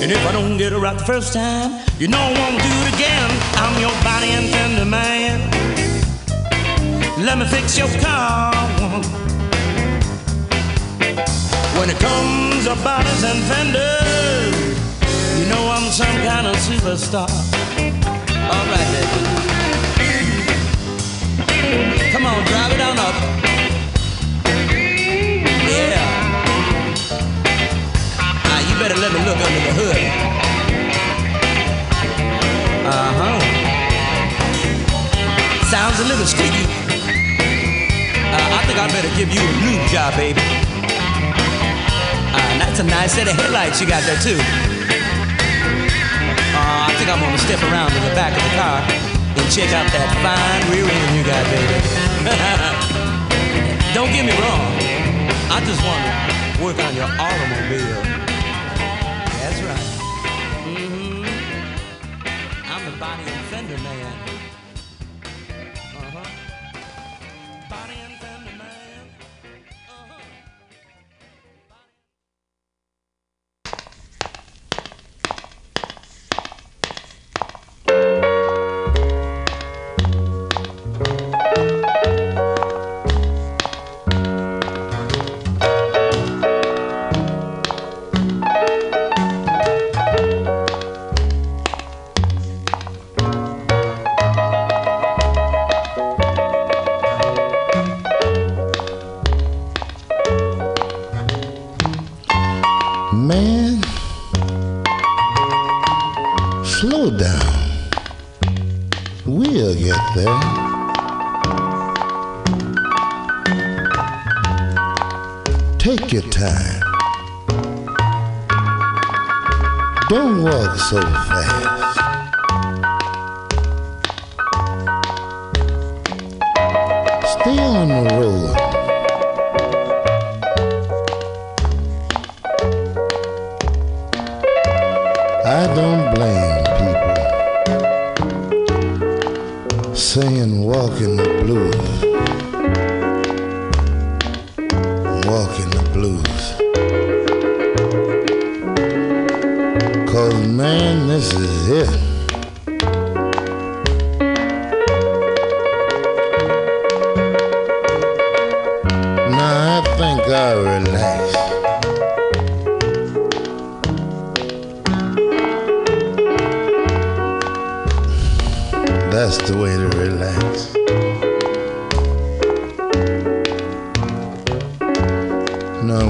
And if I don't get it right the first time, you know I won't do it again. I'm your body and fender man. Let me fix your car. When it comes to bodies and fenders, you know I'm some kind of superstar. All right, baby. Come on, drive it on up. Better let me look under the hood. Uh huh. Sounds a little squeaky. Uh, I think I better give you a new job, baby. Uh, that's a nice set of headlights you got there too. Uh, I think I'm gonna step around in the back of the car and check out that fine rear end you got, baby. Don't get me wrong. I just want to work on your automobile. Fender man. So fast.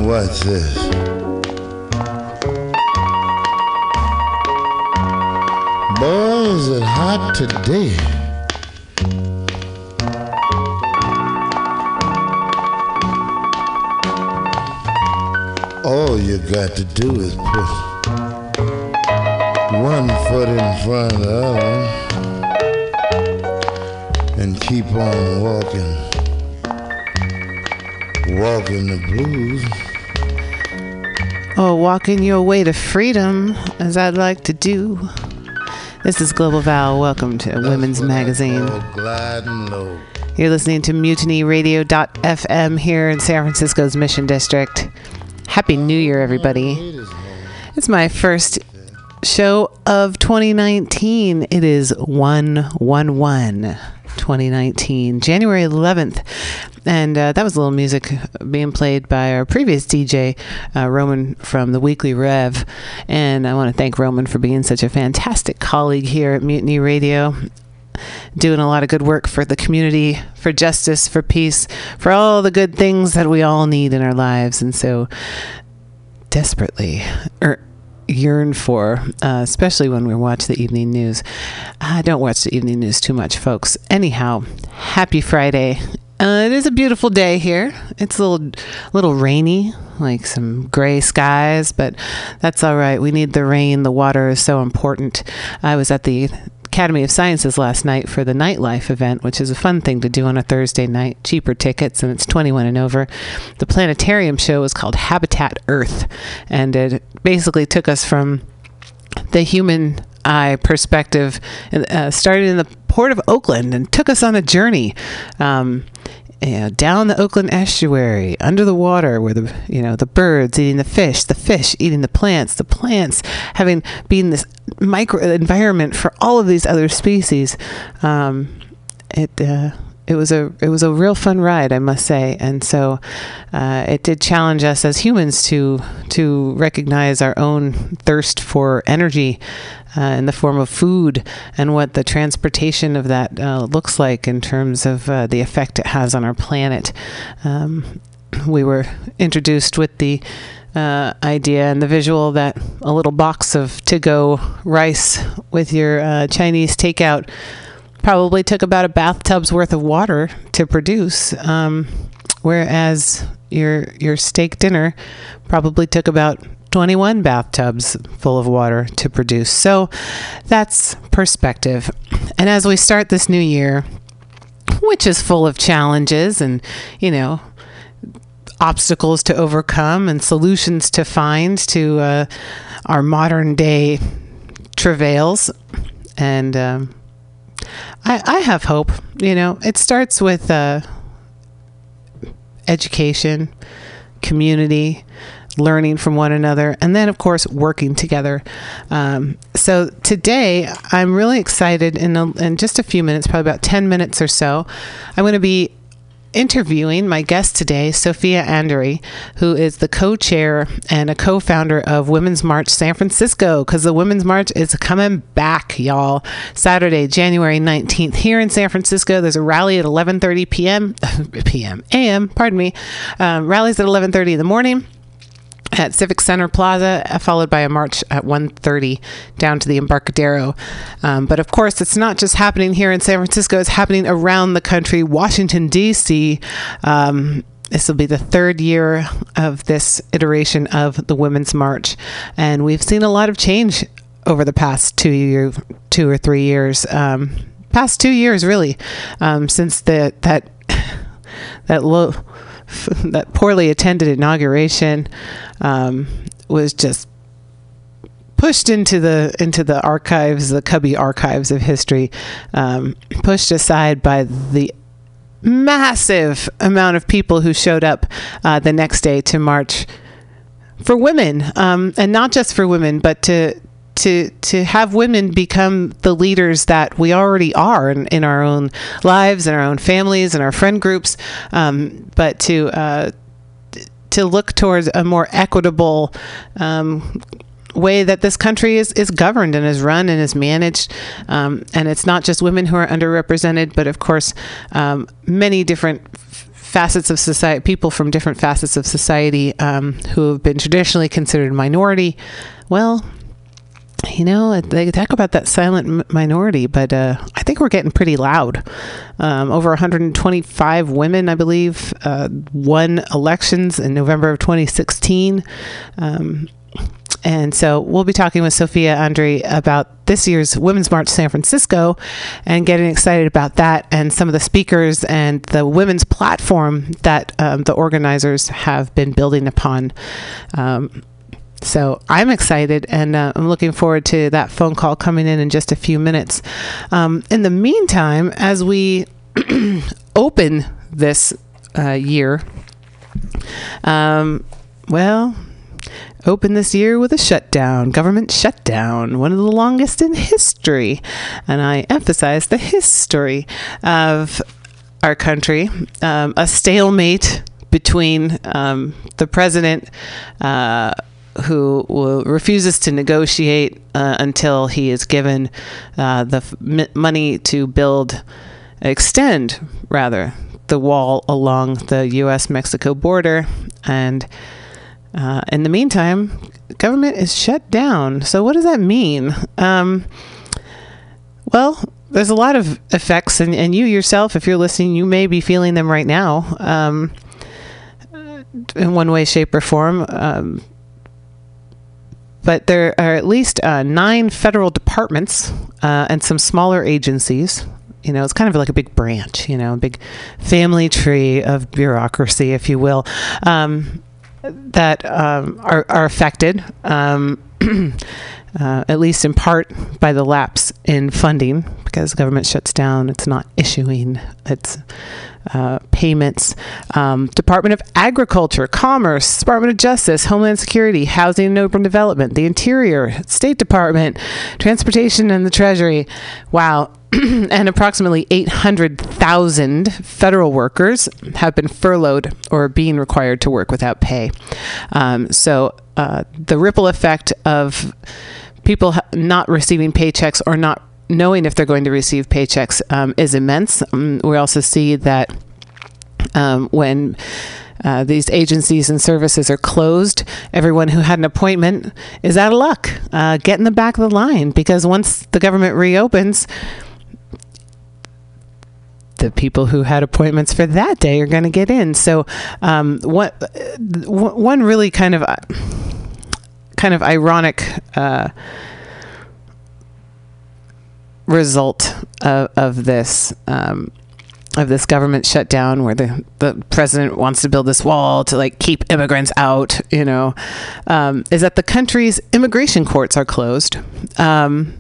What's this? Boy, is it hot today. All you got to do is put one foot in front of the other and keep on walking. Walking the blues. Oh, walking your way to freedom, as I'd like to do. This is Global Val. Welcome to Women's That's I Magazine. call Gliding low. You're listening to MutinyRadio.fm here in San Francisco's Mission District. Happy New Year, everybody. It's my first show of 2019. It is 111 2019, January 11th. And uh, that was a little music being played by our previous DJ, uh, Roman from the Weekly Rev. And I want to thank Roman for being such a fantastic colleague here at Mutiny Radio doing a lot of good work for the community, for justice, for peace, for all the good things that we all need in our lives. And so desperately er, yearn for, uh, especially when we watch the evening news. I don't watch the evening news too much, folks. Anyhow, happy Friday. Uh, it is a beautiful day here. It's a little, little rainy, like some gray skies, but that's all right. We need the rain. The water is so important. I was at the Academy of Sciences last night for the nightlife event, which is a fun thing to do on a Thursday night. Cheaper tickets, and it's 21 and over. The planetarium show was called Habitat Earth, and it basically took us from the human eye perspective, uh, started in the port of Oakland and took us on a journey. Um, you know, down the Oakland estuary, under the water, where the you know the birds eating the fish, the fish eating the plants, the plants having been this micro environment for all of these other species. Um, it uh, it was a it was a real fun ride, I must say, and so uh, it did challenge us as humans to to recognize our own thirst for energy uh, in the form of food and what the transportation of that uh, looks like in terms of uh, the effect it has on our planet. Um, we were introduced with the uh, idea and the visual that a little box of to go rice with your uh, Chinese takeout probably took about a bathtub's worth of water to produce, um, whereas your your steak dinner probably took about 21 bathtubs full of water to produce. So that's perspective. And as we start this new year, which is full of challenges and, you know, obstacles to overcome and solutions to find to uh, our modern day travails. And um, I, I have hope. You know, it starts with uh, education, community, learning from one another, and then, of course, working together. Um, so today, I'm really excited. In, a, in just a few minutes, probably about 10 minutes or so, I'm going to be interviewing my guest today, Sophia Andary, who is the co chair and a co founder of Women's March San Francisco, because the Women's March is coming back, y'all. Saturday, January 19th, here in San Francisco. There's a rally at 11.30 p.m. p.m. a.m., pardon me. Um, rallies at 11.30 in the morning at Civic Center Plaza, uh, followed by a march at 1:30 down to the Embarcadero. Um, but of course, it's not just happening here in San Francisco; it's happening around the country. Washington D.C. Um, this will be the third year of this iteration of the Women's March, and we've seen a lot of change over the past two year, two or three years. Um, past two years, really, um, since the that that low that poorly attended inauguration um, was just pushed into the into the archives, the Cubby archives of history, um, pushed aside by the massive amount of people who showed up uh, the next day to march for women, um, and not just for women, but to to to have women become the leaders that we already are in, in our own lives and our own families and our friend groups, um, but to uh, to look towards a more equitable. Um, way that this country is, is governed and is run and is managed. Um, and it's not just women who are underrepresented, but of course, um, many different facets of society, people from different facets of society um, who have been traditionally considered minority. Well, you know, they talk about that silent minority, but uh, I think we're getting pretty loud. Um, over 125 women, I believe, uh, won elections in November of 2016. Um, and so we'll be talking with Sophia Andary about this year's Women's March San Francisco and getting excited about that and some of the speakers and the women's platform that um, the organizers have been building upon. Um, so I'm excited and uh, I'm looking forward to that phone call coming in in just a few minutes. Um, in the meantime, as we open this uh, year, um, well, open this year with a shutdown, government shutdown, one of the longest in history. And I emphasize the history of our country, um, a stalemate between um, the president. Uh, who refuses to negotiate uh, until he is given uh, the f- money to build, extend rather, the wall along the U.S. Mexico border. And uh, in the meantime, government is shut down. So, what does that mean? Um, well, there's a lot of effects, and, and you yourself, if you're listening, you may be feeling them right now. Um, in one way, shape, or form. Um, but there are at least uh, nine federal departments uh, and some smaller agencies. You know, it's kind of like a big branch, you know, a big family tree of bureaucracy, if you will, um, that um, are, are affected. Uh, at least in part by the lapse in funding, as government shuts down. It's not issuing its uh, payments. Um, Department of Agriculture, Commerce, Department of Justice, Homeland Security, Housing and Urban Development, the Interior, State Department, Transportation, and the Treasury. Wow. and approximately 800,000 federal workers have been furloughed or being required to work without pay. Um, so uh, the ripple effect of people not receiving paychecks or not knowing if they're going to receive paychecks um, is immense. Um, we also see that um, when uh, these agencies and services are closed, everyone who had an appointment is out of luck. Uh, get in the back of the line because once the government reopens, the people who had appointments for that day are going to get in. So, um, what one really kind of kind of ironic uh, result of, of this. Um, of this government shutdown where the, the president wants to build this wall to like keep immigrants out, you know, um, is that the country's immigration courts are closed, um,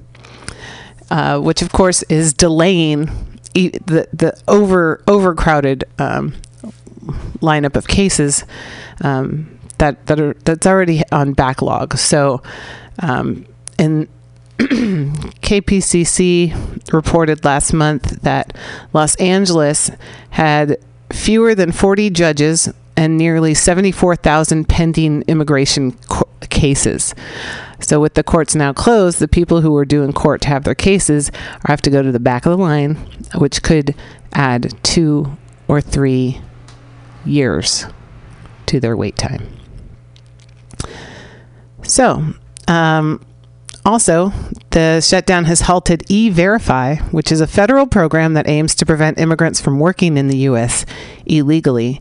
uh, which of course is delaying the the over overcrowded um, lineup of cases um, that that are that's already on backlog. So, um, in KPCC reported last month that Los Angeles had fewer than 40 judges and nearly 74,000 pending immigration co- cases. So, with the courts now closed, the people who are due in court to have their cases have to go to the back of the line, which could add two or three years to their wait time. So, um, also, the shutdown has halted E Verify, which is a federal program that aims to prevent immigrants from working in the U.S. illegally.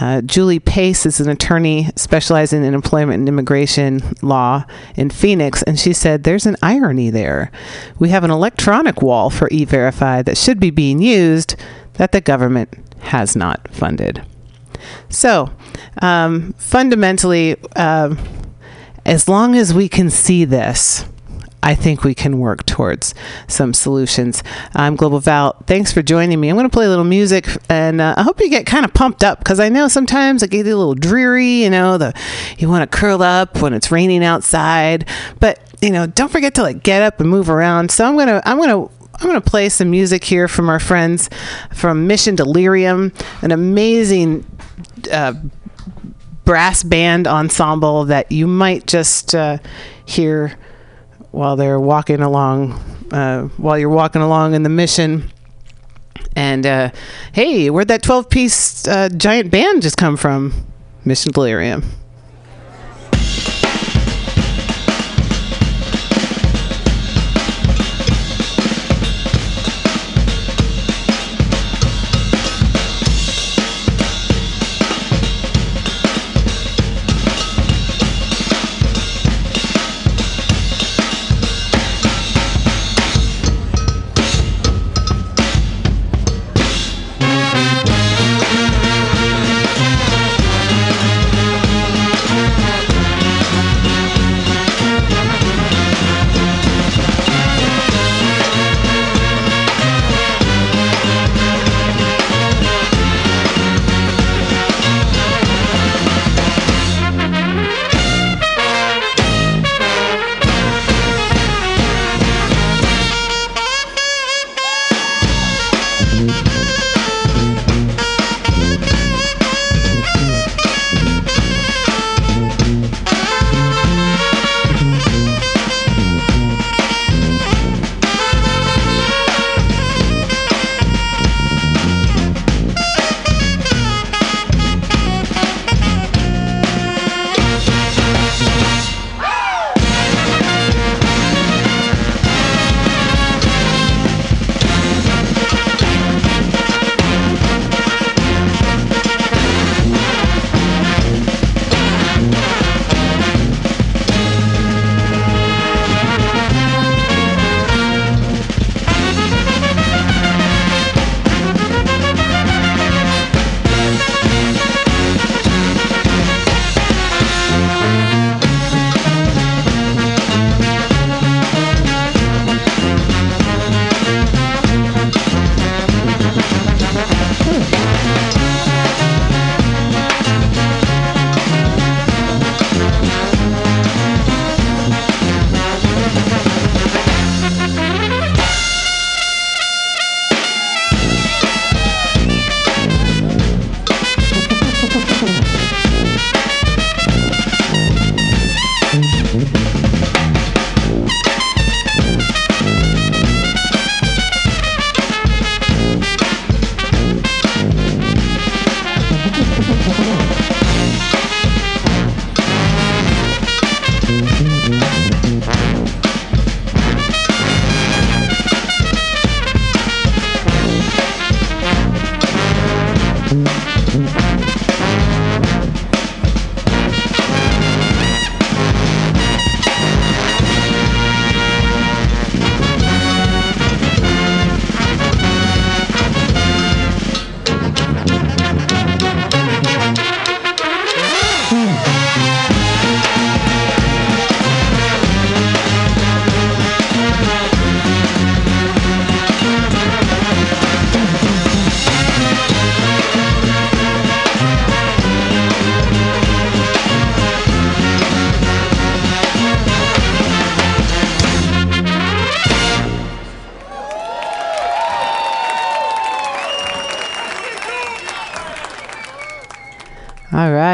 Uh, Julie Pace is an attorney specializing in employment and immigration law in Phoenix, and she said there's an irony there. We have an electronic wall for E Verify that should be being used that the government has not funded. So, um, fundamentally, uh, as long as we can see this, I think we can work towards some solutions. I'm Global Val. Thanks for joining me. I'm going to play a little music, and uh, I hope you get kind of pumped up because I know sometimes it gets a little dreary. You know, the you want to curl up when it's raining outside, but you know, don't forget to like get up and move around. So I'm gonna I'm gonna I'm going to play some music here from our friends from Mission Delirium, an amazing uh, brass band ensemble that you might just uh, hear while they're walking along, uh, while you're walking along in the mission. And uh, hey, where'd that 12 piece uh, giant band just come from? Mission Delirium.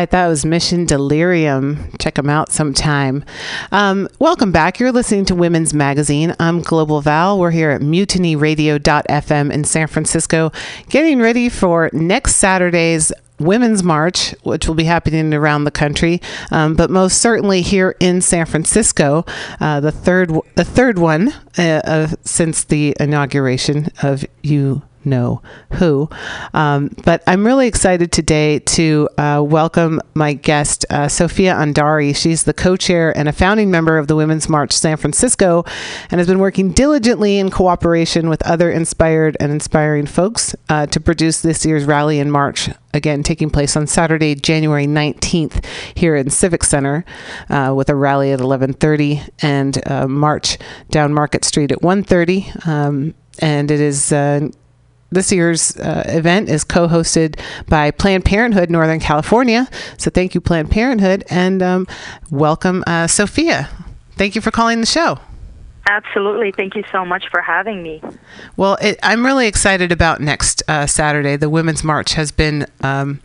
Right, that was Mission Delirium. Check them out sometime. Um, welcome back. You're listening to Women's Magazine. I'm Global Val. We're here at mutinyradio.fm in San Francisco, getting ready for next Saturday's Women's March, which will be happening around the country, um, but most certainly here in San Francisco, uh, the third the third one uh, since the inauguration of you know who. Um, but I'm really excited today to uh, welcome my guest, uh, Sophia Andary. She's the co chair and a founding member of the Women's March San Francisco and has been working diligently in cooperation with other inspired and inspiring folks uh, to produce this year's rally in march. Again, taking place on Saturday, January 19th, here in Civic Center, uh, with a rally at 11:30 and a march down Market Street at 1:30. Um, and it is uh, this year's uh, event is co-hosted by Planned Parenthood Northern California. So thank you, Planned Parenthood, and um, welcome, uh, Sophia. Thank you for calling the show. Absolutely. Thank you so much for having me. Well, it, I'm really excited about next uh, Saturday. The Women's March has been um,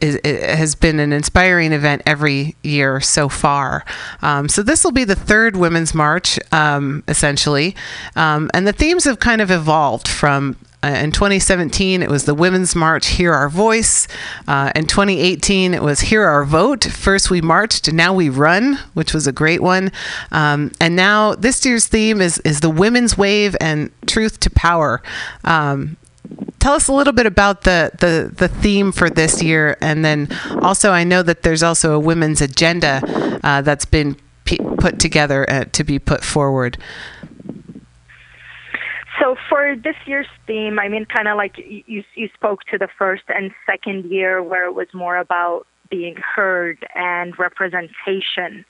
it has been an inspiring event every year so far. Um, so this will be the third Women's March, um, essentially, um, and the themes have kind of evolved from uh, in 2017, it was the Women's March, Hear Our Voice. Uh, in 2018, it was Hear Our Vote. First we marched, now we run, which was a great one. Um, and now this year's theme is, is the Women's Wave and Truth to Power. Um, tell us a little bit about the, the, the theme for this year. And then also, I know that there's also a women's agenda uh, that's been p- put together uh, to be put forward. So for this year's theme, I mean, kind of like you you spoke to the first and second year where it was more about being heard and representation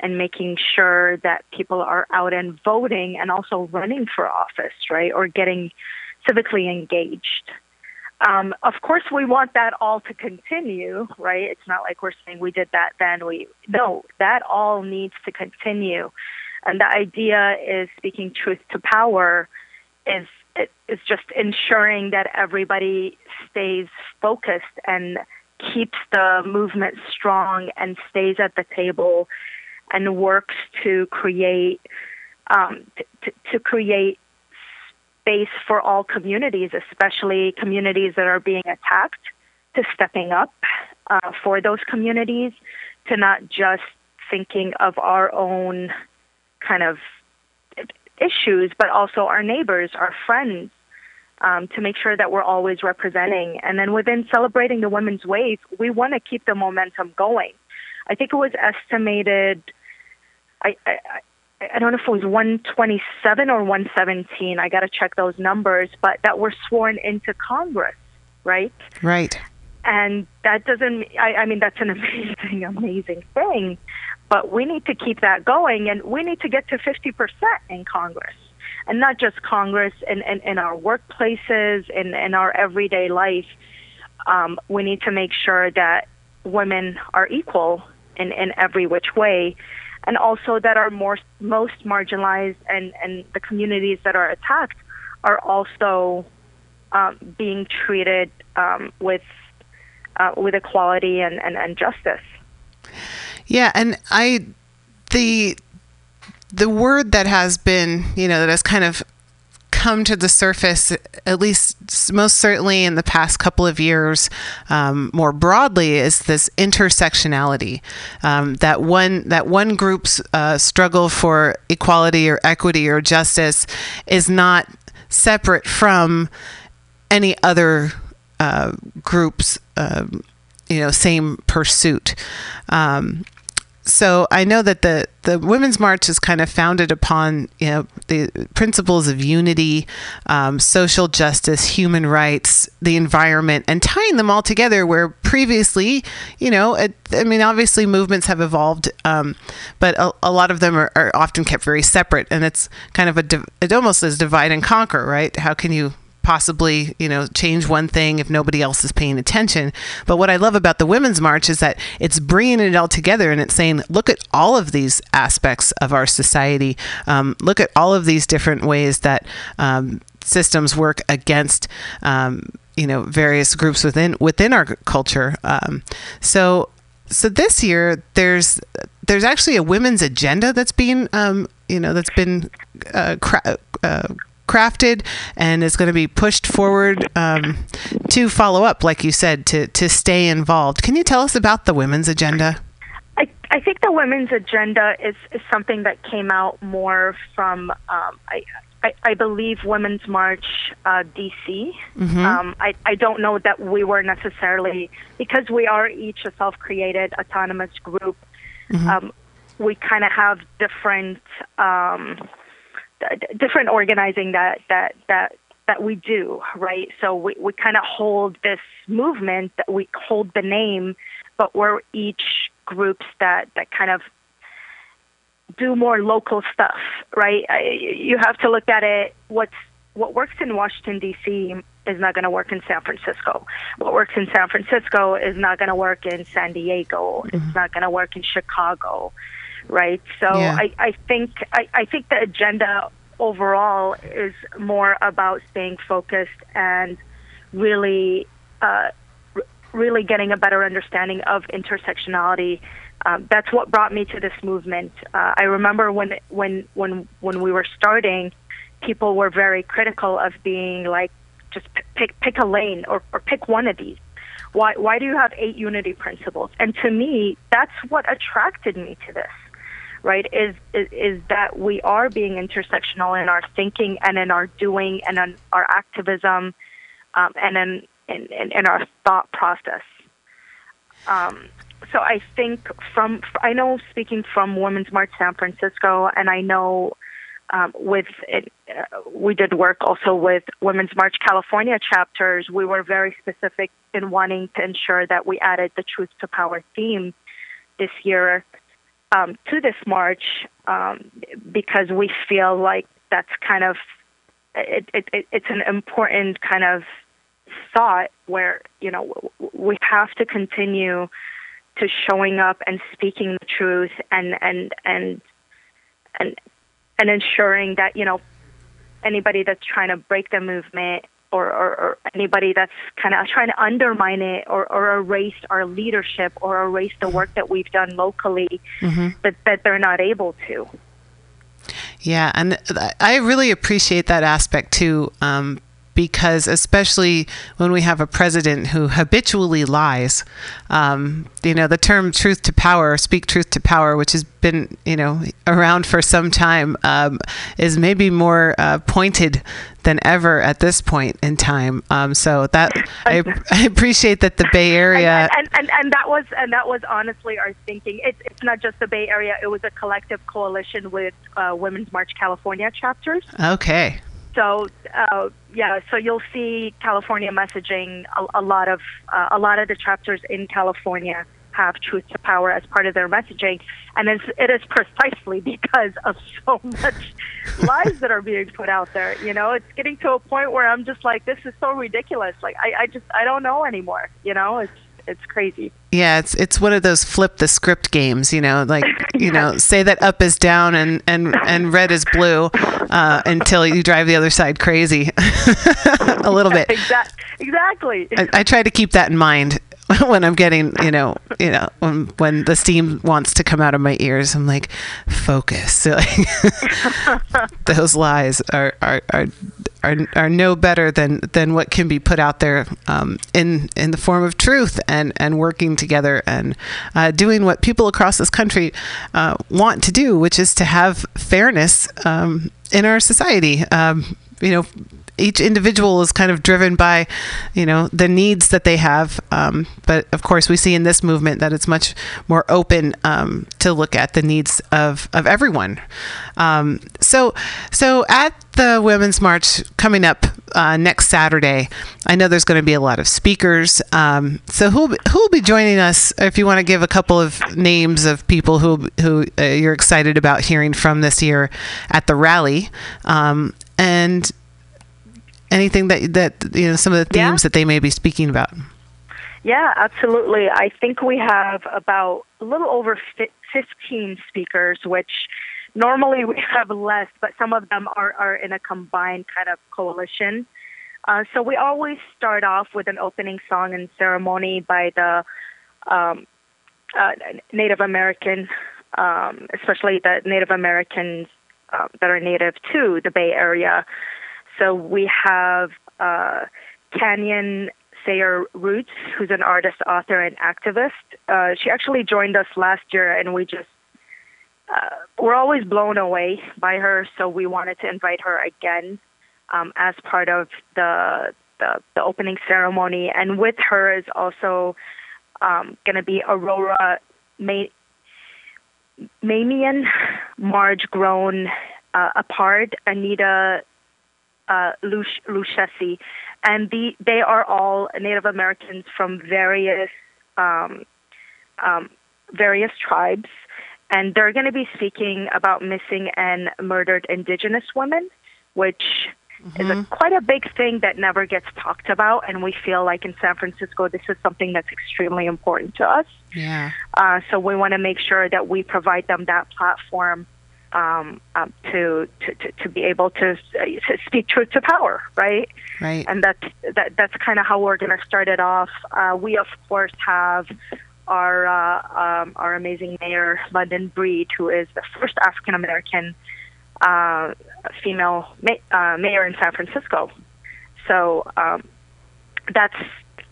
and making sure that people are out and voting and also running for office, right, or getting civically engaged. Um, of course, we want that all to continue, right? It's not like we're saying we did that then. We no, that all needs to continue, and the idea is speaking truth to power is is just ensuring that everybody stays focused and keeps the movement strong and stays at the table and works to create um, to, to create space for all communities, especially communities that are being attacked, to stepping up uh, for those communities, to not just thinking of our own kind of issues, but also our neighbors, our friends, um, to make sure that we're always representing. And then within celebrating the women's wave, we want to keep the momentum going. I think it was estimated. I, I I don't know if it was 127 or 117. I got to check those numbers, but that were sworn into Congress, right? Right. And that doesn't. I, I mean, that's an amazing, amazing thing. But we need to keep that going, and we need to get to 50% in Congress. And not just Congress, in, in, in our workplaces, in, in our everyday life. Um, we need to make sure that women are equal in, in every which way, and also that our more, most marginalized and, and the communities that are attacked are also um, being treated um, with, uh, with equality and, and, and justice. Yeah, and I the the word that has been, you know, that has kind of come to the surface, at least most certainly in the past couple of years, um, more broadly, is this intersectionality. Um, that one that one group's uh, struggle for equality or equity or justice is not separate from any other uh, group's. Uh, you know, same pursuit. Um, so I know that the the Women's March is kind of founded upon you know the principles of unity, um, social justice, human rights, the environment, and tying them all together. Where previously, you know, it, I mean, obviously movements have evolved, um, but a, a, lot of them are, are, often kept very separate, and it's kind of a it almost is divide and conquer, right? How can you possibly, you know, change one thing if nobody else is paying attention. But what I love about the Women's March is that it's bringing it all together and it's saying, look at all of these aspects of our society. Um, look at all of these different ways that um, systems work against. Um, you know various groups within within our culture um, so so this year there's there's actually a women's agenda that's being um, you know that's been uh, cra- uh, crafted and is going to be pushed forward um, to follow up, like you said, to to stay involved. Can you tell us about the women's agenda? I, I think the women's agenda is, is something that came out more from um, I, I, I believe Women's March uh, DC. Mm-hmm. Um, I, I don't know that we were necessarily, because we are each a self created autonomous group, Mm-hmm. um, we kind of have different. Different organizing that that that that we do, right? So we we kind of hold this movement that we hold the name, but we're each groups that that kind of do more local stuff, right? I, you have to look at it. What's what works in Washington D.C. is not going to work in San Francisco. What works in San Francisco is not going to work in San Diego. It's mm-hmm. not going to work in Chicago, right? So Yeah. I, I think I, I think the agenda overall is more about staying focused and really uh, r- really getting a better understanding of intersectionality. Um, that's what brought me to this movement. Uh, I remember when when when when we were starting, people were very critical of being like, just p- pick pick a lane or, or pick one of these. Why why do you have eight unity principles? And to me, that's what attracted me to this. Right? Is is, is that we are being intersectional in our thinking and in our doing and in our activism, um, and in, in in our thought process. Um, so I think from I know speaking from Women's March San Francisco, and I know um, with it, uh, we did work also with Women's March California chapters. We were very specific in wanting to ensure that we added the Truth to Power theme this year um, to this march um, because we feel like that's kind of it, it, it, it's an important kind of thought where you know we have to continue to showing up and speaking the truth and and and and and ensuring that you know anybody that's trying to break the movement or, or, or anybody that's kind of trying to undermine it or, or erase our leadership or erase the work that we've done locally that, that they're not able to. Yeah, and I really appreciate that aspect too, um, because especially when we have a president who habitually lies, um, you know, the term "truth to power," "speak truth to power," which has been you know around for some time, um, is maybe more uh, pointed than ever at this point in time. Um, so that I, I appreciate that the Bay Area. and, and, and, and that was and that was honestly our thinking. It's it's not just the Bay Area. It was a collective coalition with uh, Women's March California chapters. okay. So uh, yeah, so you'll see California messaging. A, a lot of uh, a lot of the chapters in California have truth to power as part of their messaging, and it's, it is precisely because of so much lies that are being put out there. You know, it's getting to a point where I'm just like, this is so ridiculous. Like, I, I just I don't know anymore. You know, it's it's crazy. Yeah, it's it's one of those flip the script games, you know, like you know, say that up is down and and and red is blue uh, until you drive the other side crazy a little bit. Exact, exactly. I, I try to keep that in mind when I'm getting, you know, you know, when, when the steam wants to come out of my ears. I'm like, focus. Those lies are are, are are are no better than than what can be put out there um, in in the form of truth and and working together and uh, doing what people across this country uh, want to do, which is to have fairness um, in our society. Um, you know each individual is kind of driven by you know the needs that they have. Um, but of course we see in this movement that it's much more open um, to look at the needs of, of everyone. Um, so so at the women's march coming up uh, next saturday i know there's going to be a lot of speakers. Um, so who who will be joining us? If you want to give a couple of names of people who who uh, you're excited about hearing from this year at the rally um, and anything that that you know some of the themes Yeah. that they may be speaking about Yeah, absolutely. I think we have about a little over 15 speakers, which normally we have less, but some of them are, are in a combined kind of coalition. Uh, so we always start off with an opening song and ceremony by the um, uh, Native American, um, especially the Native Americans uh, that are native to the Bay Area. So we have uh, Canyon Sayer Roots, who's an artist, author, and activist. Uh, she actually joined us last year, and we just uh, we're always blown away by her. So we wanted to invite her again um, as part of the, the, the opening ceremony. And with her is also um, going to be Aurora May- Mamian, Marge Grown uh, Apart, Anita uh, Luchesi, and the, they are all Native Americans from various um, um, various tribes, and they're going to be speaking about missing and murdered Indigenous women, which mm-hmm. is a, mm-hmm. quite a big thing that never gets talked about. And we feel like in San Francisco, this is something that's extremely important to us. Yeah. Uh, so we want to make sure that we provide them that platform um, um, to, to, to, to be able to, uh, to speak truth to power, right? Right. And that's that, that's kind of how we're going to start it off. Uh, we of course have our uh, um, our amazing mayor London Breed, who is the first African American uh, female ma- uh, mayor in San Francisco. So um, that's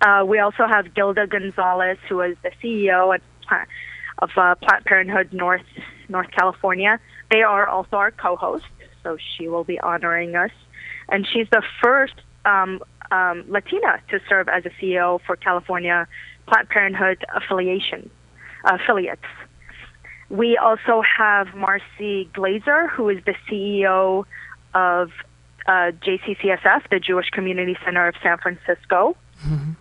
uh, we also have Gilda Gonzales, who is the CEO of uh, Planned Parenthood North North California. They are also our co-host, so she will be honoring us, and she's the first um, um, Latina to serve as a CEO for California Planned Parenthood affiliation affiliates. We also have Marcy Glazer, who is the CEO of uh, JCCSF, the Jewish Community Center of San Francisco. Mm-hmm.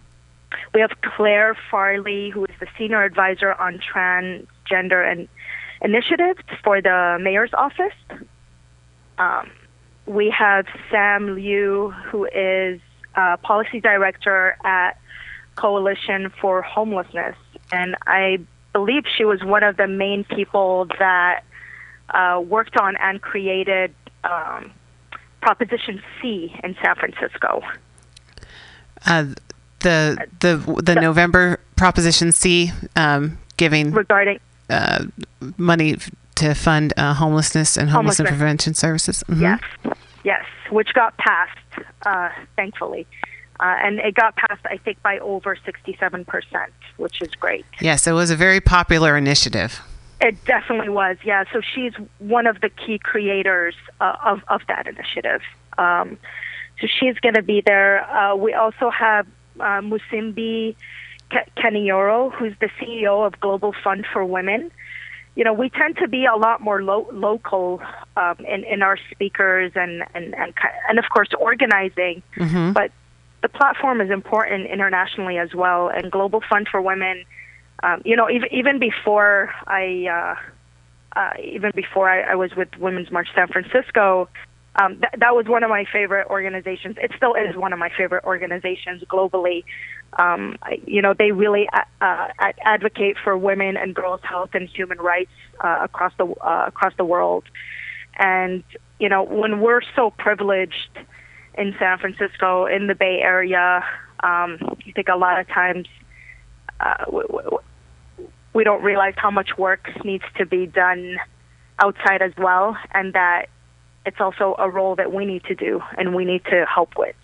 We have Claire Farley, who is the Senior Advisor on Transgender and Initiatives for the Mayor's Office. Um, we have Sam Lew, who is uh, Policy Director at Coalition for Homelessness. And I believe she was one of the main people that uh, worked on and created um, Proposition C in San Francisco. Uh, the the the November Proposition C um, giving regarding uh, money to fund uh, homelessness and homelessness, homelessness prevention services. Mm-hmm. Yes, yes, which got passed, uh, thankfully. Uh, and it got passed, I think, by over 67%, which is great. Yes, it was a very popular initiative. It definitely was, yeah. So she's one of the key creators uh, of, of that initiative. Um, so she's going to be there. Uh, we also have uh, Musimbi Kanyoro, who's the CEO of Global Fund for Women. You know, we tend to be a lot more lo- local um, in, in our speakers and, and, and, and, of course, organizing. Mm-hmm. But the platform is important internationally as well. And Global Fund for Women, um, you know, even even before I, uh, uh, even before I, I was with Women's March San Francisco, um, th- that was one of my favorite organizations. It still is one of my favorite organizations globally. Um, you know, they really uh, uh, advocate for women and girls' health and human rights uh, across the uh, across the world. And you know, when we're so privileged in San Francisco, in the Bay Area. Um, I think a lot of times uh, we, we don't realize how much work needs to be done outside as well, and that it's also a role that we need to do and we need to help with.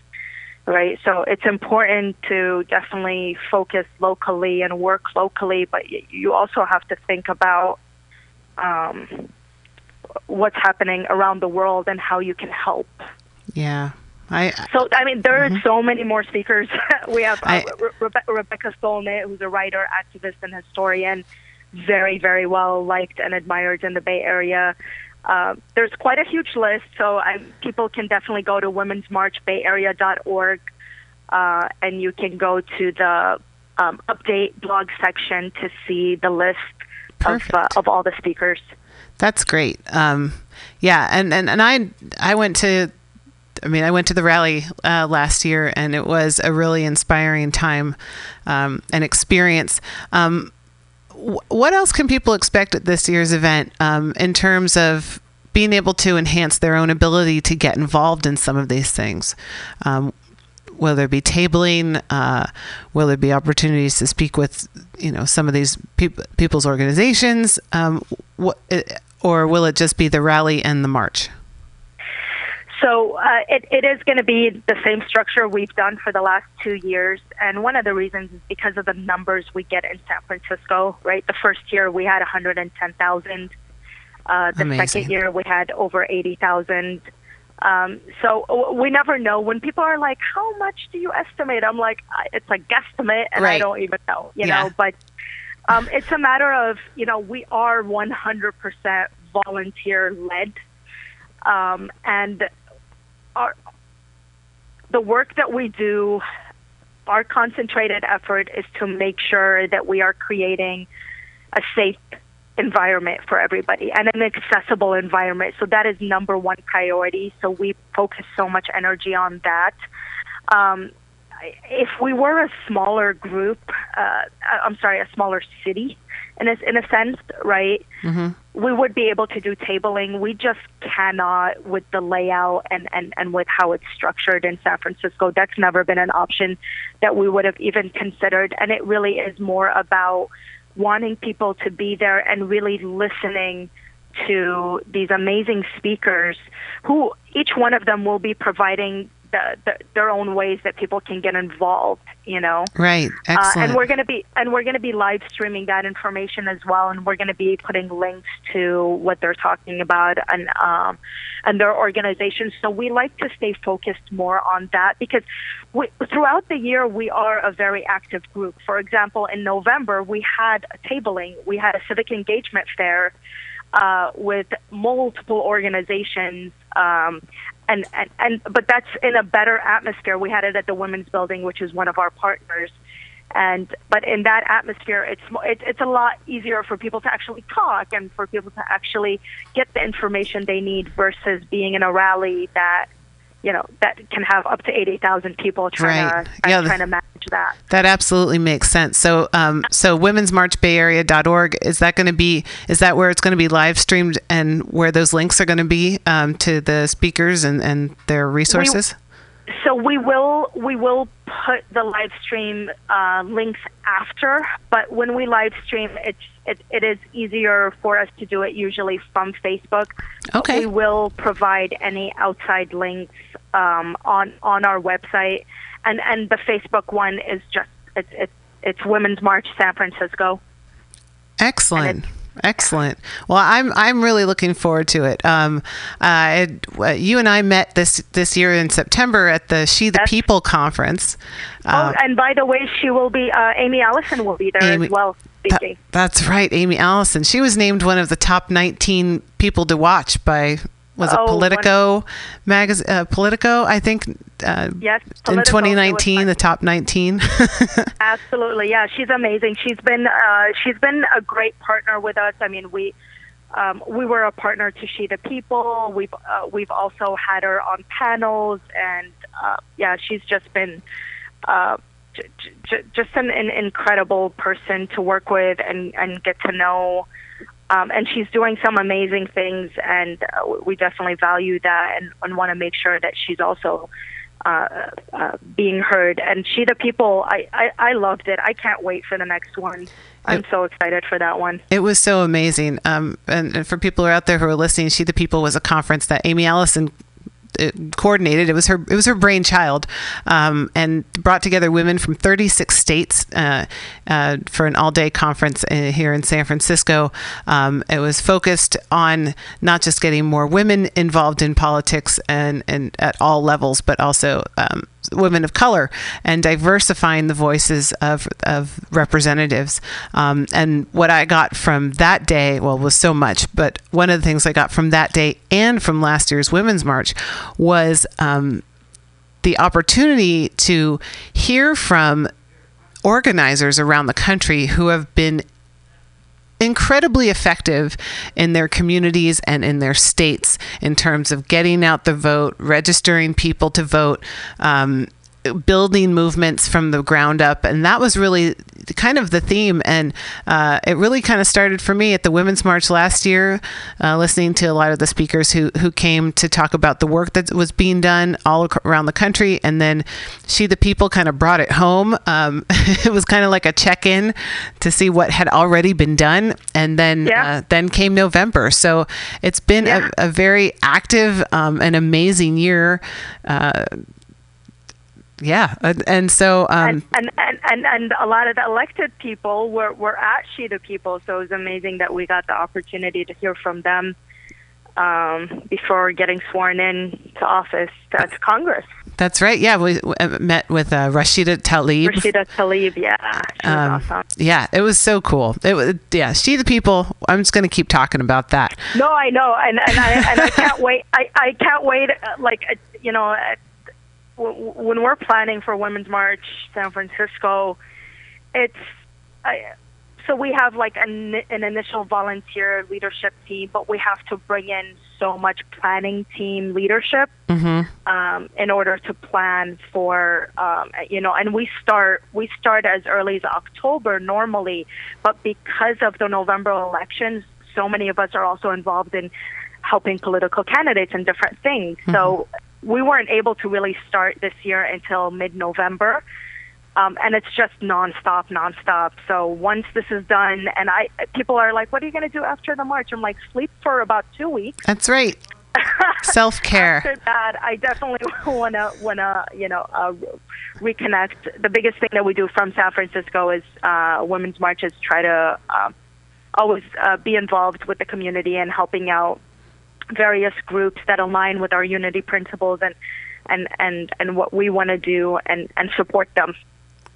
Right, so it's important to definitely focus locally and work locally, but you also have to think about um, what's happening around the world and how you can help. Yeah, I, so I mean, there mm-hmm. are so many more speakers. we have uh, I, Re- Rebecca Solnit, who's a writer, activist, and historian, very, very well liked and admired in the Bay Area. Uh, there's quite a huge list, so I, people can definitely go to womensmarchbayarea.org, uh, and you can go to the um, update blog section to see the list of, uh, of all the speakers. That's great. Um, yeah, and, and, and I I went to I mean, I went to the rally uh, last year, and it was a really inspiring time um, and experience. Um, what else can people expect at this year's event um, in terms of being able to enhance their own ability to get involved in some of these things? Um, will there be tabling? Uh, will there be opportunities to speak with you know some of these peop- people's organizations? Um, or will it just be the rally and the march? So uh, it, it is going to be the same structure we've done for the last two years. And one of the reasons is because of the numbers we get in San Francisco, right? The first year we had 110,000. Uh, the Amazing. second year we had over 80,000. Um, so w- we never know. When people are like, how much do you estimate? I'm like, it's a guesstimate and I don't even know, you Yeah. know, but um, it's a matter of, you know, we are 100% volunteer led. Um, and the work that we do, our concentrated effort is to make sure that we are creating a safe environment for everybody and an accessible environment. So that is number one priority. So we focus so much energy on that. Um, if we were a smaller group, uh, I'm sorry, a smaller city, in a, in a sense, right? Mm-hmm. We would be able to do tabling. We just cannot with the layout and, and, and with how it's structured in San Francisco. That's never been an option that we would have even considered. And it really is more about wanting people to be there and really listening to these amazing speakers who each one of them will be providing the, the, their own ways that people can get involved you know Right. uh, Excellent. and we're going to be and we're going to be live streaming that information as well and we're going to be putting links to what they're talking about and um and their organizations so we like to stay focused more on that because we, throughout the year we are a very active group for example in november we had a tabling we had a civic engagement fair uh, with multiple organizations um, and, and and but that's in a better atmosphere. We had it at the Women's Building, which is one of our partners, and but in that atmosphere, it's it, it's a lot easier for people to actually talk and for people to actually get the information they need versus being in a rally that you know that can have up to eighty thousand people trying Right. to Yeah, trying to manage that. That absolutely makes sense. So, um, so women's march bay area.org, is that going to be, is that where it's going to be live streamed and where those links are going to be um, to the speakers and, and their resources? So we will we will put the live stream uh, links after, but when we live stream, it's it, it is easier for us to do it usually from Facebook. Okay. We will provide any outside links um, on on our website, and and the Facebook one is just it's it's it's Women's March San Francisco. Excellent. Excellent. Well, I'm I'm really looking forward to it. Um, uh, it, uh, you and I met this this year in September at the She the Yes. People conference. Uh, oh, and by the way, she will be uh, Aimee Allison will be there Aimee- as well Tha- speaking. that's right, Aimee Allison. She was named one of the top 19 people to watch by was it Oh, Politico magazine? Uh, Politico, I think. Uh, Yes, in Politico, it was 2019, the top 19. Absolutely, yeah. She's amazing. She's been uh, she's been a great partner with us. I mean, we um, we were a partner to She the People. We've uh, we've also had her on panels, and uh, yeah, she's just been uh, j- j- j- just an, an incredible person to work with and and get to know. Um, and she's doing some amazing things, and uh, we definitely value that, and, and want to make sure that she's also uh, uh, being heard. And she, the people, I, I, I loved it. I can't wait for the next one. I'm so excited for that one. It was so amazing. Um, and, and for people who are out there who are listening, She the People was a conference that Aimee Allison uh, coordinated. It was her. It was her brainchild, um, and brought together women from 36 states uh, uh, for an all-day conference uh, here in San Francisco. Um, it was focused on not just getting more women involved in politics and and at all levels, but also um, women of color and diversifying the voices of, of representatives. Um, and what I got from that day, well, was so much, but one of the things I got from that day and from last year's Women's March was um, the opportunity to hear from organizers around the country who have been incredibly effective in their communities and in their states in terms of getting out the vote, registering people to vote, um, building movements from the ground up, and that was really kind of the theme. And uh, it really kind of started for me at the Women's March last year, uh, listening to a lot of the speakers who who came to talk about the work that was being done all around the country, and then she, the people, kind of brought it home. Um, it was kind of like a check in to see what had already been done, and then Yeah. uh, then came November. So it's been Yeah. a, a very active um, and amazing year. Yeah, and, and so um, and, and, and, and, a lot of the elected people were, were at She the People, so it was amazing that we got the opportunity to hear from them um, before getting sworn in to office to, to Congress. that's right. Yeah, we uh, met with uh, Rashida Tlaib. Rashida Tlaib, yeah, she was Um, awesome. yeah, it was so cool. It was yeah, she the people. I'm just gonna keep talking about that. No, I know, and and I and I can't wait. I I can't wait. uh, Like uh, you know, when we're planning for Women's March San Francisco, it's I, so we have like an an initial volunteer leadership team, but we have to bring in so much planning team leadership um, in order to plan for um, you know and we start we start as early as october normally but because of the november elections so many of us are also involved in helping political candidates and different things. So we weren't able to really start this year until mid november um, and it's just nonstop, nonstop. So once this is done, and I, people are like, "What are you going to do after the march?" I'm like, "Sleep for about two weeks." That's right. Self care. After that, I definitely want to want to you know uh, reconnect. The biggest thing that we do from San Francisco is uh, Women's Marches. Try to uh, always be involved with the community and helping out various groups that align with our unity principles and and and and what we want to do and and support them.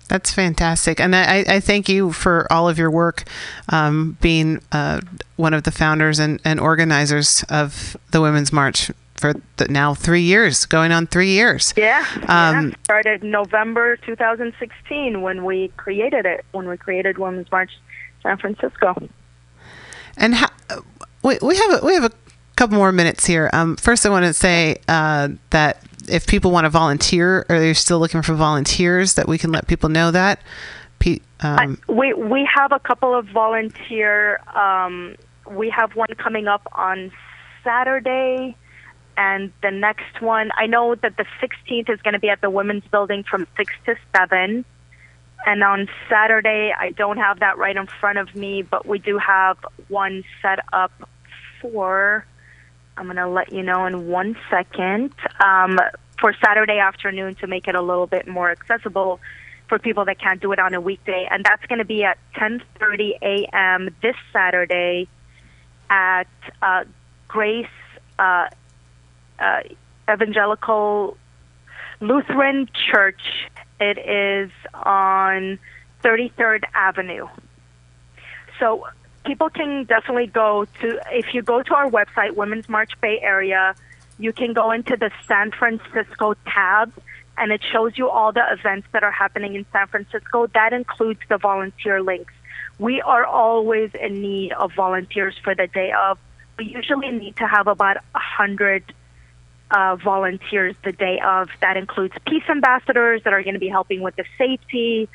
That's fantastic, and I, I thank you for all of your work, um, being uh, one of the founders and, and organizers of the Women's March for the, now three years, going on three years. Yeah, Um, yeah. Started in November 2016 when we created it. When we created Women's March San Francisco. And how, we, we have a, we have a couple more minutes here. Um, first, I want to say uh, that if people want to volunteer, or they're still looking for volunteers, that we can let people know that. Pe- um, we we have a couple of volunteer. Um, we have one coming up on Saturday, and the next one. I know that the 16th is going to be at the Women's Building from six to seven. And on Saturday, I don't have that right in front of me, but we do have one set up for. I'm going to let you know in one second. Um, for Saturday afternoon to make it a little bit more accessible for people that can't do it on a weekday, and that's going to be at 10:30 a.m. this Saturday at uh, Grace uh, uh, Evangelical Lutheran Church. It is on 33rd Avenue. So people can definitely go to if you go to our website, Women's March Bay Area, you can go into the San Francisco tab and it shows you all the events that are happening in San Francisco. That includes the volunteer links. We are always in need of volunteers for the day of. We usually need to have about a hundred uh, volunteers the day of. That includes peace ambassadors that are going to be helping with the safety,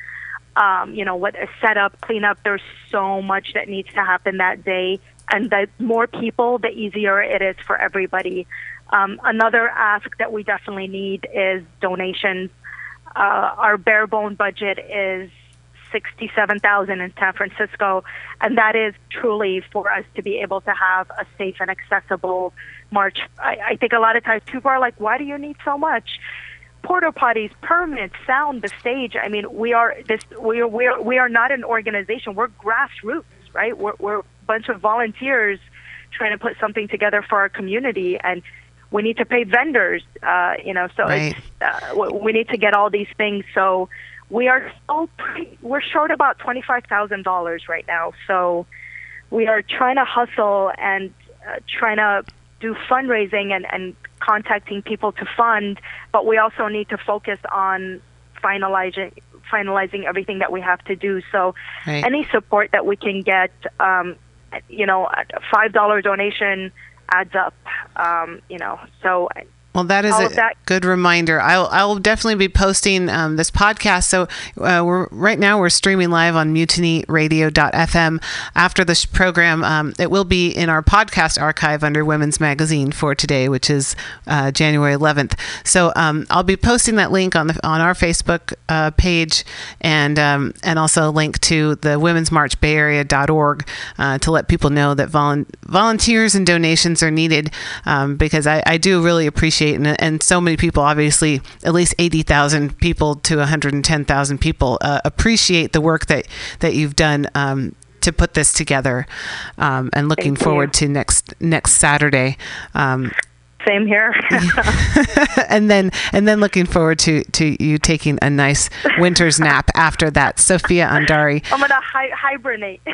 um, you know, what a setup, cleanup. There's so much that needs to happen that day, and the more people, the easier it is for everybody. Um, another ask that we definitely need is donations. Uh, our bare bone budget is sixty-seven thousand in San Francisco, and that is truly for us to be able to have a safe and accessible march. I, I think a lot of times people are like, "Why do you need so much?" Porta potties, permits, sound, the stage. I mean, we are this. We are we are, we are not an organization. We're grassroots, right? We're, we're a bunch of volunteers trying to put something together for our community, and we need to pay vendors. Uh, you know, so Right. it's, uh, we- we need to get all these things. So we are still pretty, we're short about twenty five thousand dollars right now. So we are trying to hustle and uh, trying to do fundraising and, and contacting people to fund, but we also need to focus on finalizing finalizing everything that we have to do. So Right. any support that we can get, um, you know, a five dollar donation adds up. Um, you know, so Well, that is a that. good reminder. I'll I'll definitely be posting um, this podcast. So uh, we're right now we're streaming live on MutinyRadio.fm. After this program, um, it will be in our podcast archive under Women's Magazine for today, which is uh, January 11th. So um, I'll be posting that link on the on our Facebook uh, page and um, and also a link to the Women's March Bay Area.org uh, to let people know that volun- volunteers and donations are needed um, because I, I do really appreciate and, and so many people obviously at least 80,000 people to 110,000 people uh, appreciate the work that that you've done um, to put this together um, and looking Thank you. forward to next next Saturday um, Same here. and then and then looking forward to to you taking a nice winter's nap after that Sophia Andary I'm gonna hi- hibernate.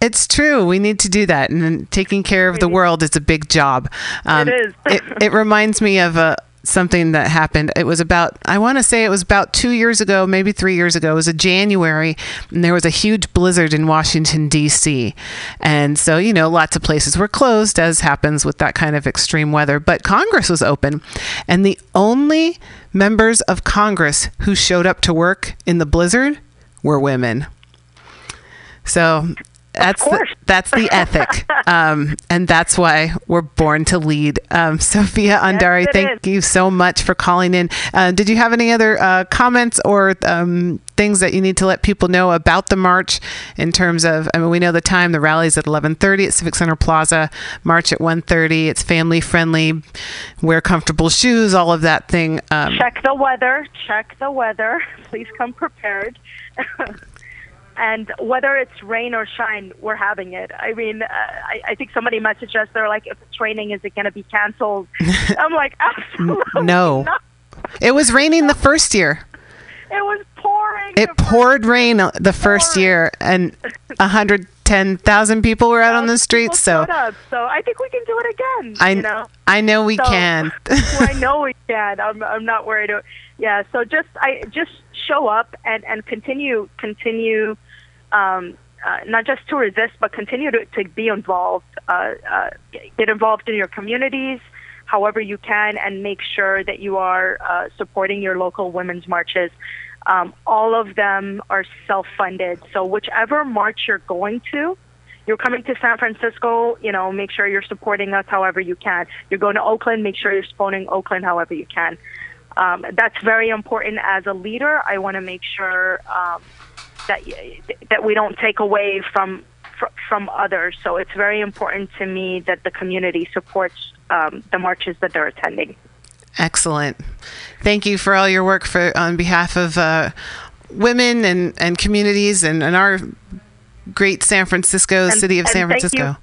It's true. We need to do that, and then taking care of the world is a big job. Um, It is. it, it reminds me of uh, something that happened. It was about, I want to say it was about two years ago, maybe three years ago. It was a January, and there was a huge blizzard in Washington D.C. And so, you know, lots of places were closed, as happens with that kind of extreme weather. But Congress was open, and the only members of Congress who showed up to work in the blizzard were women. So that's the, that's the ethic, um, and that's why we're born to lead. Um, Sophia Andary, it thank is. you so much for calling in. Uh, did you have any other uh, comments or um, things that you need to let people know about the march in terms of? I mean, we know the time. The rally's at eleven thirty at Civic Center Plaza. March at 1.30. It's family friendly. Wear comfortable shoes. All of that thing. Um, check the weather. Check the weather. Please come prepared. And whether it's rain or shine, we're having it. I mean, uh, I, I think somebody messaged us. They're like, "If it's raining, is it going to be canceled?" I'm like, absolutely no. not. it was raining the first year. It was pouring. It poured rain the first pouring. year, and 110,000 people were out on the streets. So up. so I think we can do it again. I, you know. I know we So- can. I know we can. I'm I'm not worried. Yeah. So just I just show up and and continue continue, um, uh, not just to resist, but continue to to be involved. Uh, uh, get involved in your communities, however you can, and make sure that you are uh, supporting your local women's marches. Um, all of them are self-funded. So whichever march you're going to, you're coming to San Francisco, you know, make sure you're supporting us however you can. You're going to Oakland, make sure you're supporting Oakland however you can. Um, that's very important as a leader. I want to make sure um, that that we don't take away from from others. So it's very important to me that the community supports um, the marches that they're attending. Excellent. Thank you for all your work for on behalf of uh, women and, and communities and, and our great San Francisco, And- city of San thank Francisco. you.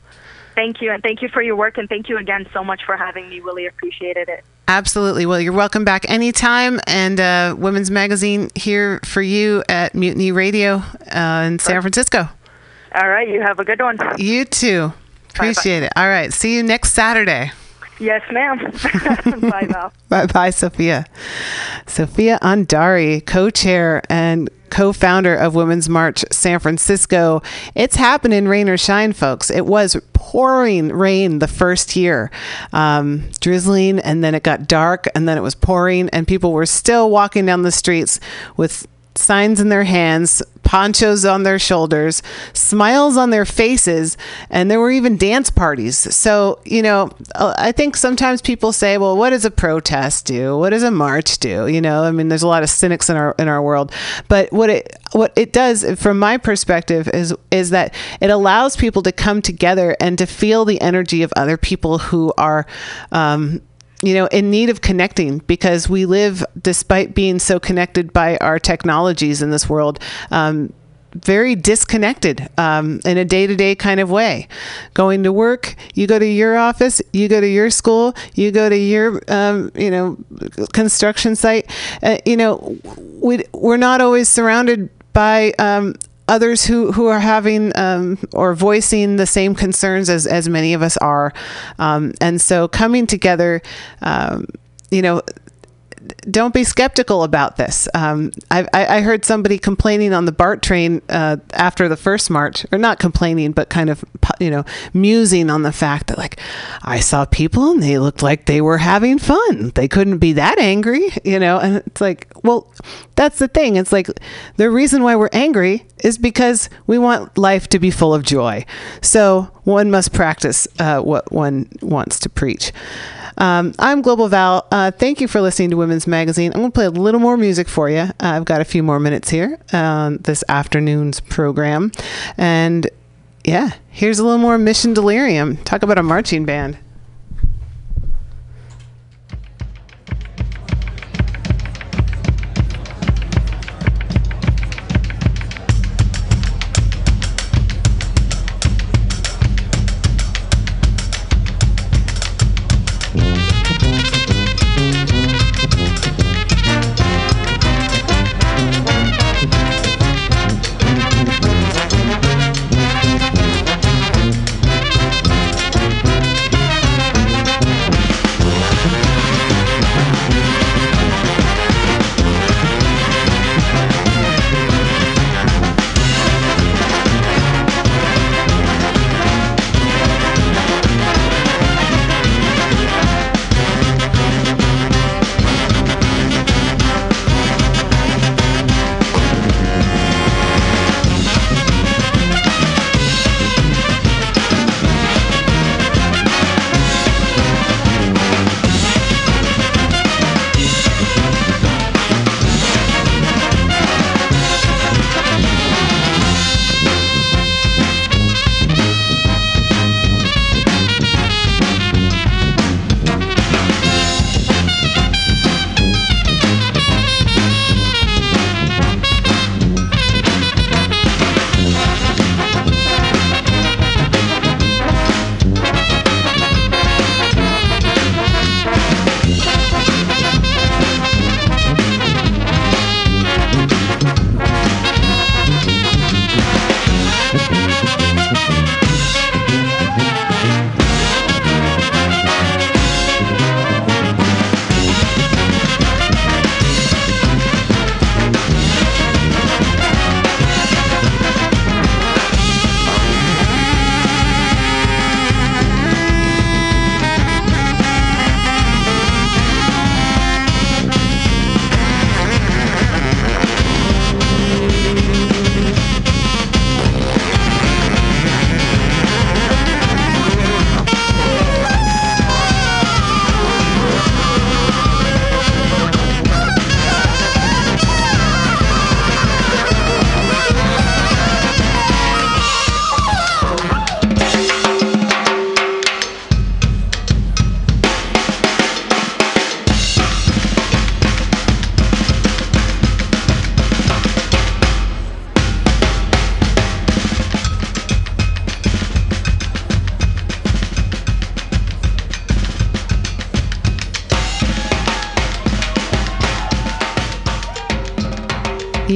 Thank you, and thank you for your work, and thank you again so much for having me. Really appreciated it. Absolutely. Well, you're welcome back anytime. And uh, Women's Magazine here for you at Mutiny Radio uh, in San Francisco. All right, you have a good one. You too. Appreciate it. All right. See you next Saturday. Yes, ma'am. Bye, Val. Bye Sophia. Sophia Andary, co chair and co founder of Women's March San Francisco. It's happening, rain or shine, folks. It was pouring rain the first year, um, drizzling, and then it got dark, and then it was pouring, and people were still walking down the streets with signs in their hands, ponchos on their shoulders, smiles on their faces, and there were even dance parties. So, you know, uh, I think sometimes people say, "Well, what does a protest do? What does a march do?" You know, I mean, there's a lot of cynics in our in our world, but what it what it does from my perspective is is that it allows people to come together and to feel the energy of other people who are um, you know, in need of connecting because we live, despite being so connected by our technologies in this world, um, very disconnected um, in a day to day kind of way. Going to work, you go to your office, you go to your school, you go to your, um, you know, construction site. Uh, you know, we, we're not always surrounded by um, others who, who are having um, or voicing the same concerns as, as many of us are. Um, and so coming together, um, you know, don't be skeptical about this. Um, I, I heard somebody complaining on the BART train uh, after the first march, or not complaining, but kind of you know musing on the fact that like I saw people and they looked like they were having fun. They couldn't be that angry, you know? And it's like, well, that's the thing. It's like the reason why we're angry is because we want life to be full of joy. So one must practice uh, what one wants to preach. Um, I'm Global Val. Uh, thank you for listening to Women's Magazine. I'm going to play a little more music for you. Uh, I've got a few more minutes here on this afternoon's program. And yeah, here's a little more Mission Delirium. Talk about a marching band.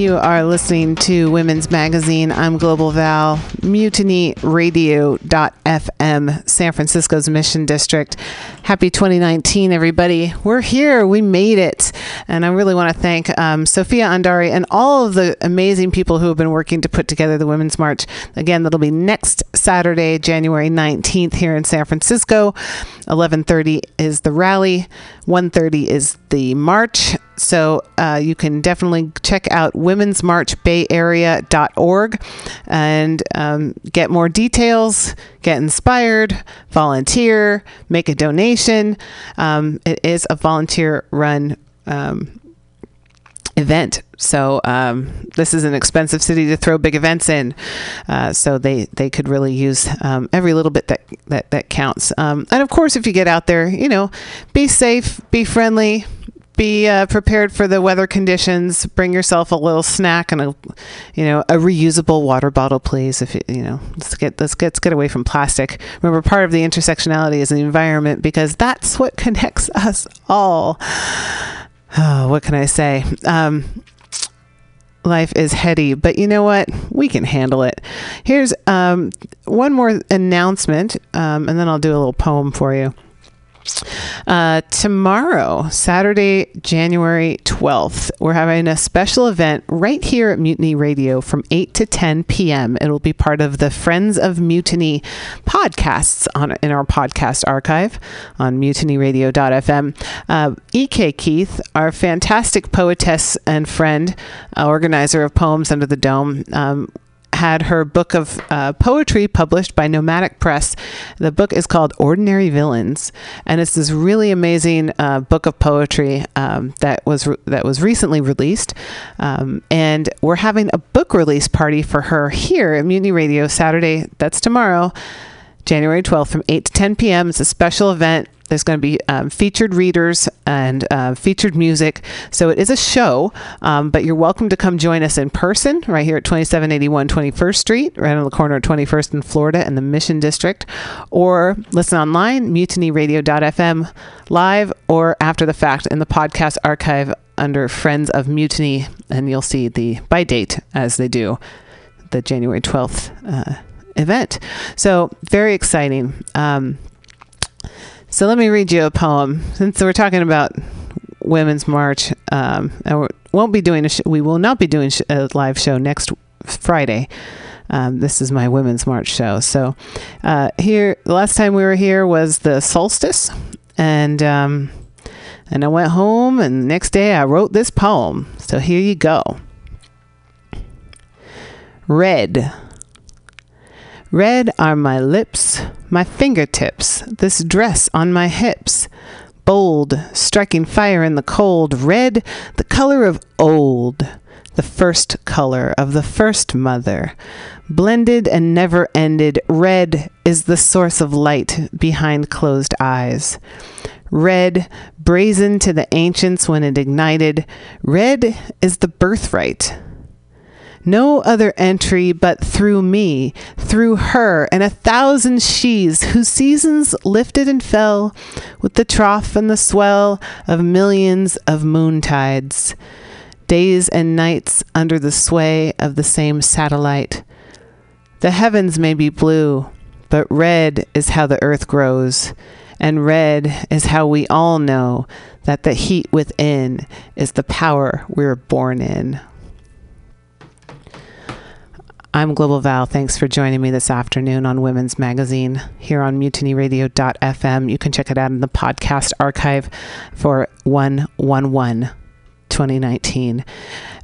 You are listening to Women's Magazine. I'm Global Val, Mutiny mutinyradio.fm, San Francisco's Mission District. Happy 2019, everybody. We're here. We made it. And I really want to thank um, Sophia Andary and all of the amazing people who have been working to put together the Women's March. Again, that'll be next Saturday, January 19th here in San Francisco. 11:30 is the rally, 1:30 is the march. So uh, you can definitely check out womensmarchbayarea.org and um, get more details, get inspired, volunteer, make a donation. Um, it is a volunteer run um, event. So um, this is an expensive city to throw big events in. Uh, so they they could really use um, every little bit that that that counts. Um, and of course, if you get out there, you know, be safe, be friendly. Be uh, prepared for the weather conditions. Bring yourself a little snack and a, you know, a reusable water bottle, please. If you, you know, let's get let's get let's get away from plastic. Remember, part of the intersectionality is the environment because that's what connects us all. Oh, what can I say? Um, life is heady, but you know what? We can handle it. Here's um, one more announcement, um, and then I'll do a little poem for you. Uh, tomorrow, Saturday, January 12th, we're having a special event right here at Mutiny Radio from 8 to 10 p.m. It'll be part of the Friends of Mutiny podcasts on in our podcast archive on mutinyradio.fm. Uh, E.K. Keith, our fantastic poetess and friend, uh, organizer of Poems Under the Dome, um, had her book of uh, poetry published by Nomadic Press. The book is called Ordinary Villains, and it's this really amazing uh, book of poetry um, that was re- that was recently released. Um, and we're having a book release party for her here at Mutiny Radio Saturday. That's tomorrow. January 12th from 8 to 10 p.m. It's a special event. There's going to be um, featured readers and uh, featured music. So it is a show, um, but you're welcome to come join us in person right here at 2781 21st Street, right on the corner of 21st and Florida in the Mission District, or listen online, mutinyradio.fm, live or after the fact in the podcast archive under Friends of Mutiny, and you'll see the by date as they do the January 12th. Uh, event. So very exciting. Um, so let me read you a poem since we're talking about Women's March. Um, we won't be doing a sh- we will not be doing sh- a live show next Friday. Um, this is my Women's March show. So uh, here, the last time we were here was the solstice, and um, and I went home, and next day I wrote this poem. So here you go. Red. Red are my lips, my fingertips, this dress on my hips. Bold, striking fire in the cold. Red, the color of old, the first color of the first mother. Blended and never ended, red is the source of light behind closed eyes. Red, brazen to the ancients when it ignited, red is the birthright no other entry but through me, through her, and a thousand she's whose seasons lifted and fell with the trough and the swell of millions of moontides, days and nights under the sway of the same satellite. The heavens may be blue, but red is how the earth grows, and red is how we all know that the heat within is the power we're born in. I'm Global Val. Thanks for joining me this afternoon on Women's Magazine here on mutinyradio.fm. You can check it out in the podcast archive for 111 2019.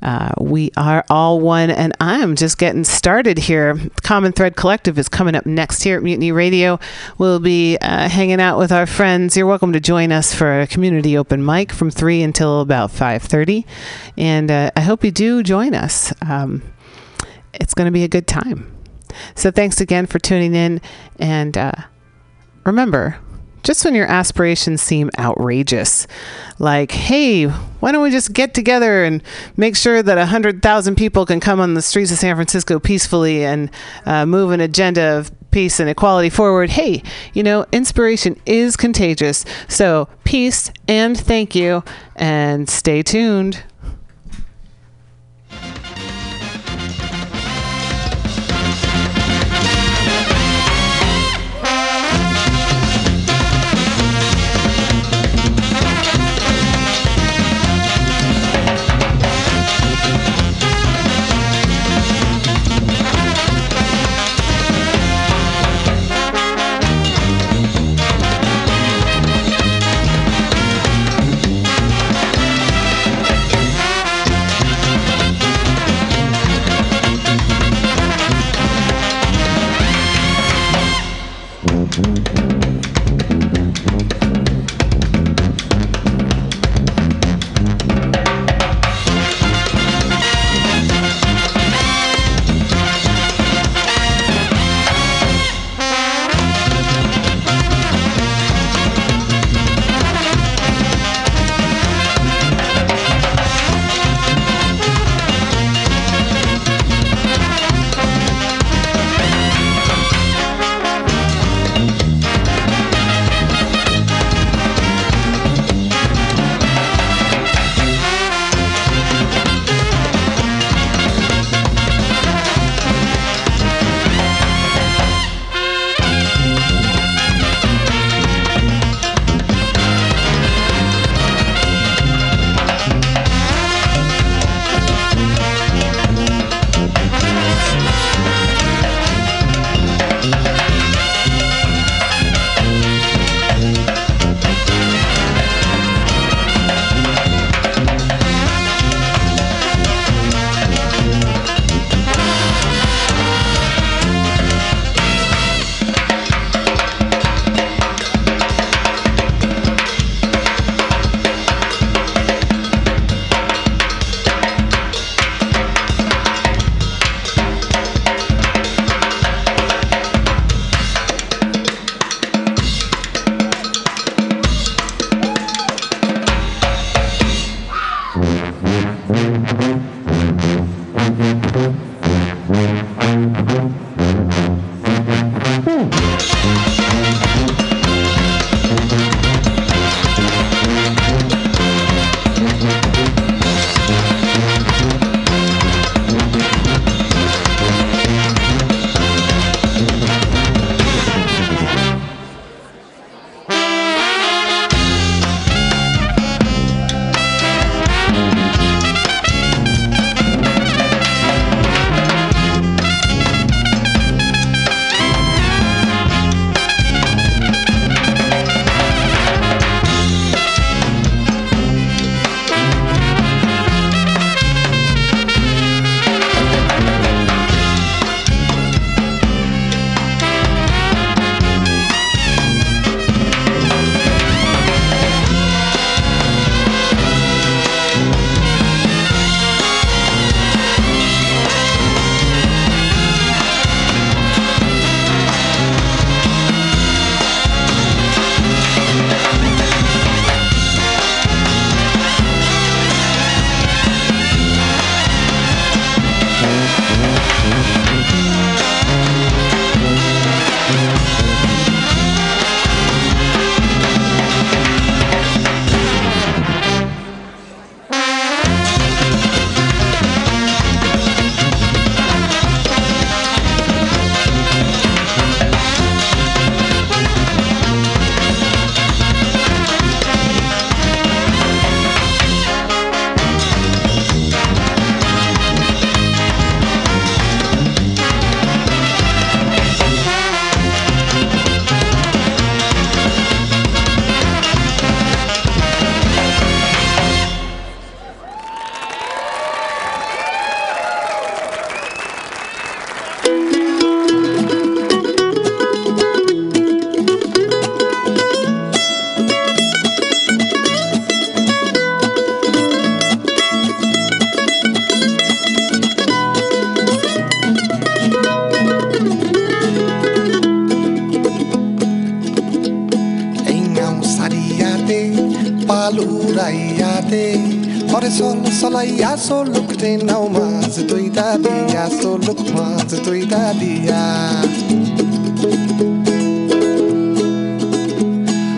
Uh, we are all one, and I'm just getting started here. Common Thread Collective is coming up next here at Mutiny Radio. We'll be uh, hanging out with our friends. You're welcome to join us for a community open mic from three until about 5:30, and uh, I hope you do join us. Um, it's going to be a good time. So thanks again for tuning in. And uh, remember, just when your aspirations seem outrageous, like, hey, why don't we just get together and make sure that 100,000 people can come on the streets of San Francisco peacefully and uh, move an agenda of peace and equality forward? Hey, you know, inspiration is contagious. So, peace and thank you, and stay tuned. nadie